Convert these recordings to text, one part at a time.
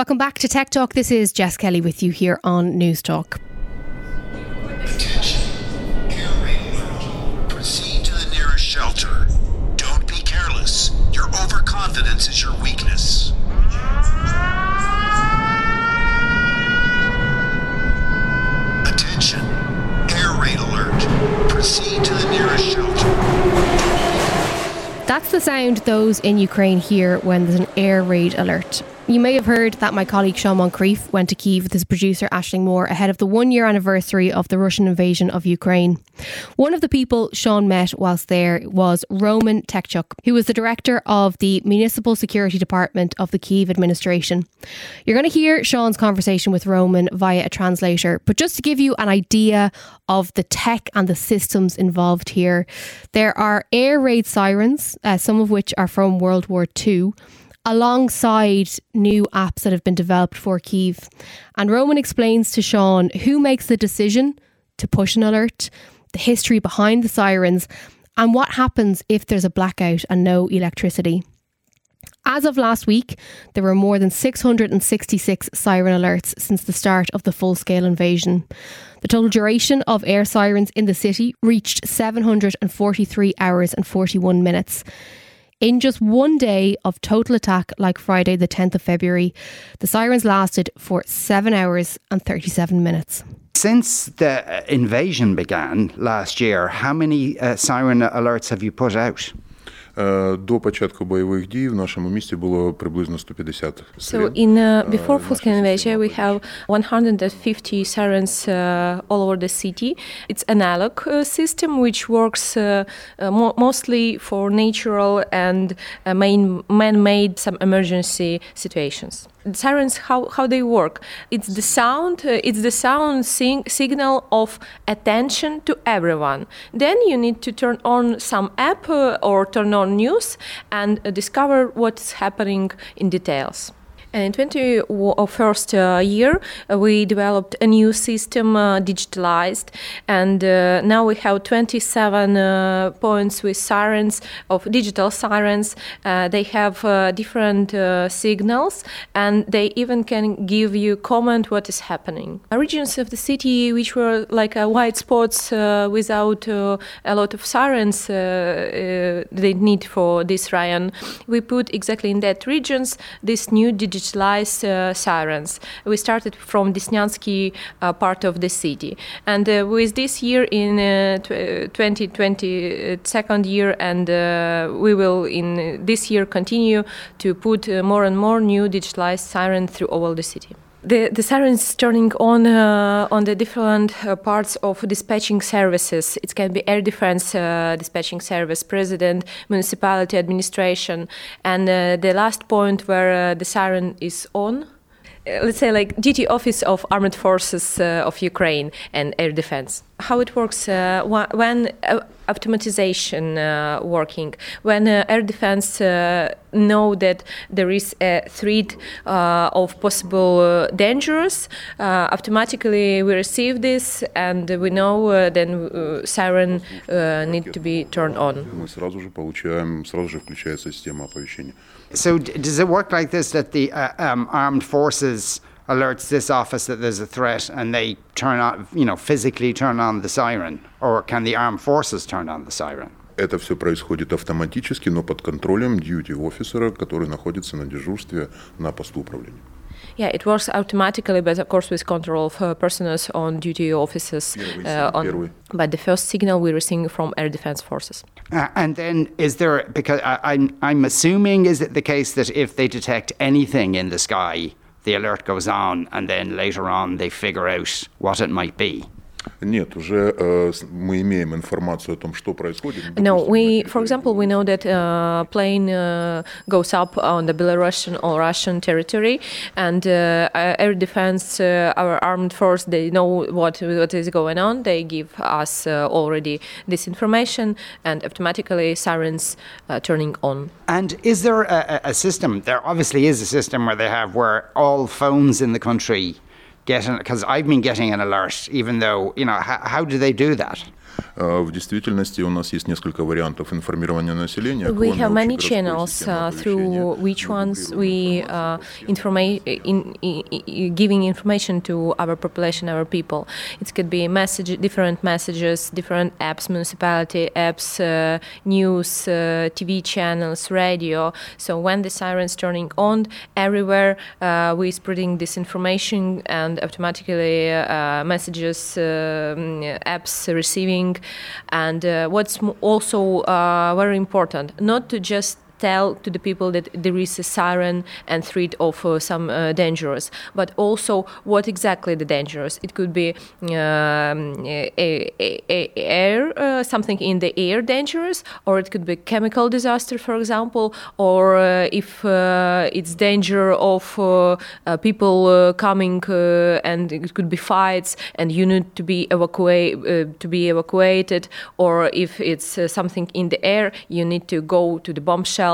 Welcome back to Tech Talk. This is Jess Kelly with you here on News Talk. Attention. Air raid alert. Proceed to the nearest shelter. Don't be careless. Your overconfidence is your weakness. Attention. Air raid alert. Proceed to the nearest shelter. That's the sound those in Ukraine hear when there's an air raid alert. You may have heard that my colleague Sean Moncrieff went to Kiev with his producer Ashling Moore ahead of the one year anniversary of the Russian invasion of Ukraine. One of the people Sean met whilst there was Roman Tkachuk, who was the director of the Municipal Security Department of the Kiev administration. You're going to hear Sean's conversation with Roman via a translator, but just to give you an idea of the tech and the systems involved here, there are air raid sirens, uh, some of which are from World War II alongside new apps that have been developed for Kiev. And Roman explains to Sean who makes the decision to push an alert, the history behind the sirens, and what happens if there's a blackout and no electricity. As of last week, there were more than 666 siren alerts since the start of the full scale invasion. The total duration of air sirens in the city reached 743 hours and 41 minutes. In just one day of total attack, like Friday, the 10th of February, the sirens lasted for 7 hours and 37 minutes. Since the uh, invasion began last year, how many uh, siren alerts have you put out? Е, До початку бойових дій в нашому місті було приблизно 150 So сирен. in uh, Uh, before наша full-scale invasion, система we працює. have 150 sirens uh, all over the city. It's analog uh, system which works uh, uh, mo- mostly for natural and uh, main man-made some emergency situations. Sirens, how, how they work? It's the sound. Uh, it's the sound sing- signal of attention to everyone. Then you need to turn on some app uh, or turn on news and uh, discover what's happening in details. In 21st uh, year, uh, we developed a new system, uh, digitalized, and uh, now we have 27 uh, points with sirens of digital sirens. They have different signals, and they even can give you comment what is happening. Regions of the city which were like white spots without a lot of sirens they need for this Ryan, we put exactly in that regions this new digitalized uh, sirens. We started from Desnyansky uh, part of the city, and uh, with this year in uh, tw- 2020 uh, year, and uh, we will in this year continue to put uh, more and more new digitalized sirens through all the city. The, the sirens turning on uh, on the different uh, parts of dispatching services. It can be air defense uh, dispatching service, president, municipality administration, and uh, the last point where uh, the siren is on. uh, Let's say like duty office of armed forces uh, of Ukraine and air defense. How it works uh, wha- when uh, automatization uh, working, when uh, air defense uh, know that there is a threat uh, of possible uh, dangers, uh, automatically we receive this and we know uh, then uh, siren uh, need to be turned on. Мы сразу же получаем, сразу же включается система оповещения. So, d- does it work like this that the uh, um, armed forces alerts this office that there's a threat and they turn on, you know, physically turn on the siren? Or can the armed forces turn on the siren? Это все происходит автоматически, но под контролем дьюти-офисера, который находится на дежурстве на посту управления. Yeah, it works automatically, but of course with control of uh, personnel on duty officers. Uh, on, but the first signal we're receiving from air defense forces. Uh, and then is there because I, I'm I'm assuming is it the case that if they detect anything in the sky, the alert goes on, and then later on they figure out what it might be. Нет, уже э, с- мы имеем информацию о том, что происходит. No, Допустим, we, на for территории example, we know that uh, plane uh, goes up on the Belarusian or Russian territory, and uh, uh, air defense, uh, our armed force, they know what what is going on. They give us uh, already this information, and automatically sirens uh, turning on. And is there a, a a system? There obviously is a system where they have where all phones in the country get an because I've been getting an alert, even though you know how, how do they do that? Э, В действительности у нас есть несколько вариантов информирования населения. We кроме have many общегородской channels системы uh, оповещения. through which Мы ones дублируем we uh, informa- in, in, in, giving information to our population, our people. It could be message, different messages, different apps, municipality apps, uh, news, uh, TV channels, radio. So when the sirens turning on everywhere, uh, we spreading this information and automatically uh, messages, um, apps receiving, and uh, what's also uh, very important, not to just tell to the people that there is a siren and threat of uh, some uh, dangerous, but also what exactly the dangerous. It could be um, a, a- a- air, uh, something in the air dangerous, or it could be chemical disaster, for example, or uh, if uh, it's danger of uh, people coming and it could be fights and you need to be to be evacuated, or if it's something in the air, you need to go to the bomb shelter.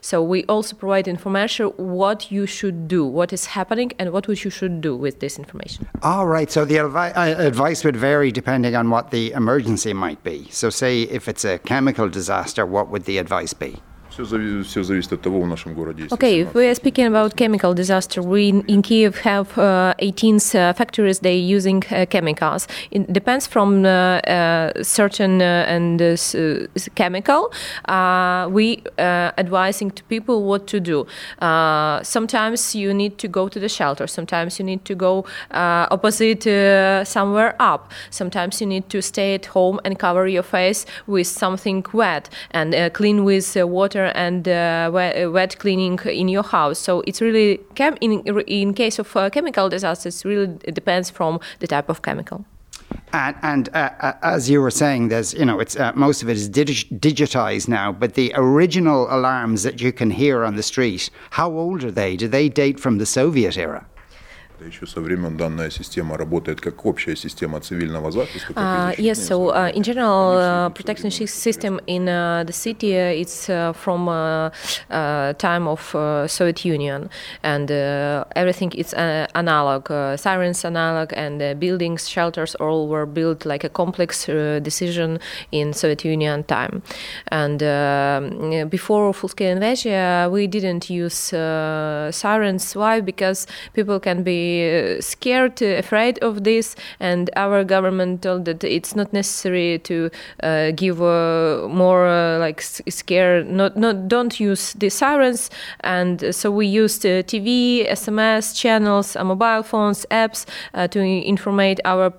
So we also provide information what you should do, what is happening, and what you should do with this information. All right. So the advi- uh, advice would vary depending on what the emergency might be. So, say if it's a chemical disaster, what would the advice be? Все, зави- все зависит от того, в нашем городе есть Okay, if we are speaking about chemical disaster, we in, in Kiev have uh, 18 uh, factories they using uh, chemicals. It depends from uh, uh, certain uh, and uh, s- uh, s- chemical. Uh, we uh, advising to people what to do. Uh, sometimes you need to go to the shelter. Sometimes you need to go uh, opposite uh, somewhere up. Sometimes you need to stay at home and cover your face with something wet and uh, clean with uh, water and uh, wet, wet cleaning in your house. So it's really chem- in in case of uh, chemical disasters, really depends from the type of chemical. And, and uh, uh, as you were saying, there's you know it's uh, most of it is digi- digitized now. But the original alarms that you can hear on the street, how old are they? Do they date from the Soviet era? Это еще со времен данная система работает как общая система цивильного захиста. как Uh, и yes, защитные so uh, сооружения. in general, Они все uh, идут со protection времен sy- system in uh, the city uh, it's uh, from uh, uh, time of uh, Soviet Union, and uh, everything is uh, analog. Uh, sirens analog, and uh, buildings, shelters, all were built like a complex uh, decision in Soviet Union time. And um, before full-scale invasion, we didn't use uh, sirens. Why? Because people can be uh, scared, uh, afraid of this, and our government told that it's not necessary to uh, give more like scare. Not not don't use the sirens, and so we used TV, SMS channels, mobile phones, apps to informate our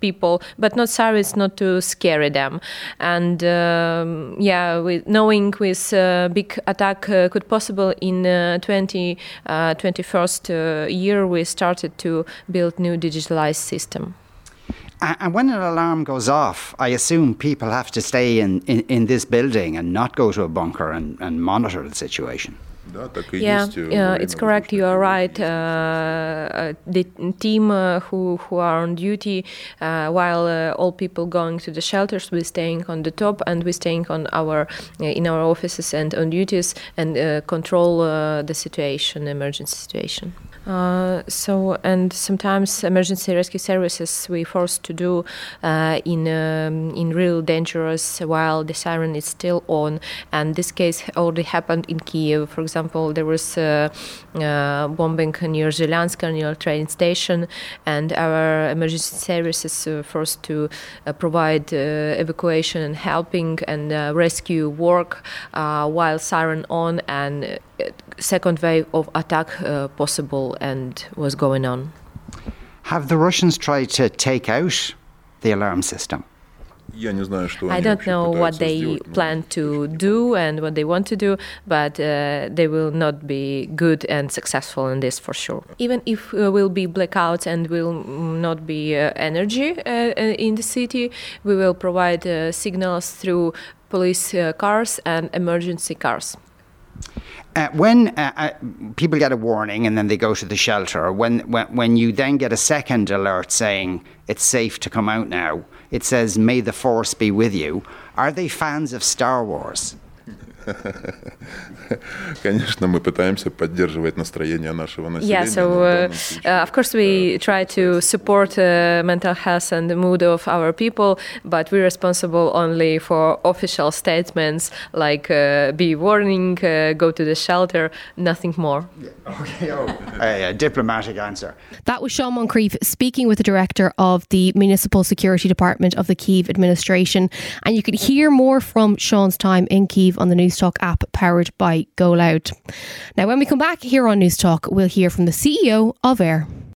people, but not sirens, not to scare them. And um, yeah, with knowing with big attack could possible in uh, 20 uh, 21st uh, year, we started to build new digitalized system. And when an alarm goes off, I assume people have to stay in, in, in this building and not go to a bunker and, and monitor the situation. Yeah, yeah, it's correct. You are right. Uh, uh, the team uh, who who are on duty, uh, while uh, all people going to the shelters, we're staying on the top and we're staying on our uh, in our offices and on duties and control the situation, emergency situation. Uh, so and sometimes emergency rescue services we forced to do uh, in um, in real dangerous while the siren is still on. And this case already happened in Kiev for example there was uh, uh, bombing near Zelyanska near train station and our emergency services forced to uh, provide uh, evacuation and helping and rescue work while siren on and second wave of attack uh, possible and was going on. Have the Russians tried to take out the alarm system? I don't know what they plan to do and what they want to do, but uh, they will not be good and successful in this for sure. Even if uh, will be blackouts and will not be uh, energy uh, uh in the city, we will provide uh, signals through police cars and emergency cars. Uh, when uh, uh, people get a warning and then they go to the shelter, when, when, when you then get a second alert saying it's safe to come out now, it says, May the force be with you. Are they fans of Star Wars? Конечно, мы пытаемся поддерживать настроение нашего населения. Yeah, so uh, uh, of course we try to support uh, mental health and the mood of our people, but we're responsible only for official statements like uh, be warning, uh, go to the shelter, nothing more. Okay, oh, a diplomatic answer. That was Sean Moncrieff speaking with the director of the Municipal Security Department of the Kiev administration, and you can hear more from Sean's time in Kiev on the news Newstalk app powered by Go Loud. Now, when we come back here on News Talk, we'll hear from the CEO of AIR.